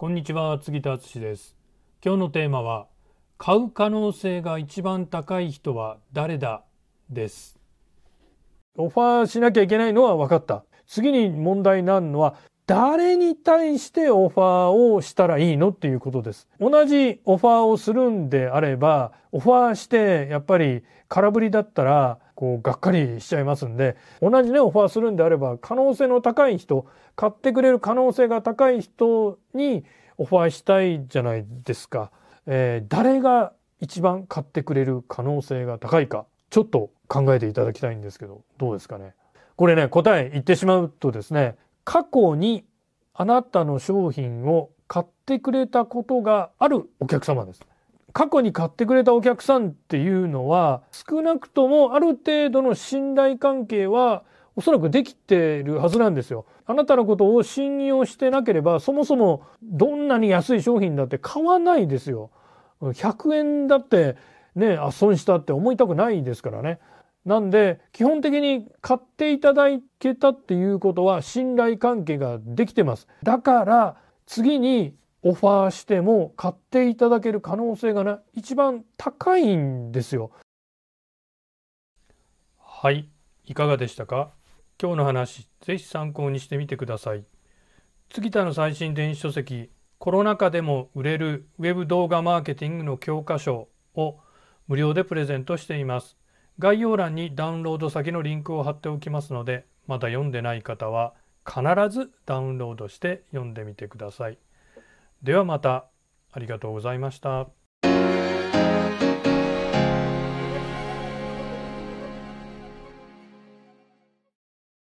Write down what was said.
こんにちは杉田敦です。今日のテーマは買う可能性が一番高い人は誰だです。オファーしなきゃいけないのは分かった。次に問題になるのは誰に対してオファーをしたらいいのっていうことです。同じオファーをするんであれば、オファーしてやっぱり空振りだったら、こう、がっかりしちゃいますんで、同じね、オファーするんであれば、可能性の高い人、買ってくれる可能性が高い人にオファーしたいじゃないですか。えー、誰が一番買ってくれる可能性が高いか、ちょっと考えていただきたいんですけど、どうですかね。これね、答え言ってしまうとですね、過去にあなたの商品を買ってくれたことがあるお客様です。過去に買ってくれたお客さんっていうのは少なくともある程度の信頼関係はおそらくできてるはずなんですよ。あなたのことを信用してなければそもそもどんなに安い商品だって買わないですよ。100円だってね、あ、損したって思いたくないですからね。なんで基本的に買っていただけたっていうことは信頼関係ができてます。だから次にオファーしても買っていただける可能性がな一番高いんですよ。はい、いかがでしたか？今日の話、ぜひ参考にしてみてください。次田の最新電子書籍、コロナ禍でも売れるウェブ動画マーケティングの教科書を無料でプレゼントしています。概要欄にダウンロード先のリンクを貼っておきますのでまだ読んでない方は必ずダウンロードして読んでみてください。ではまたありがとうございました。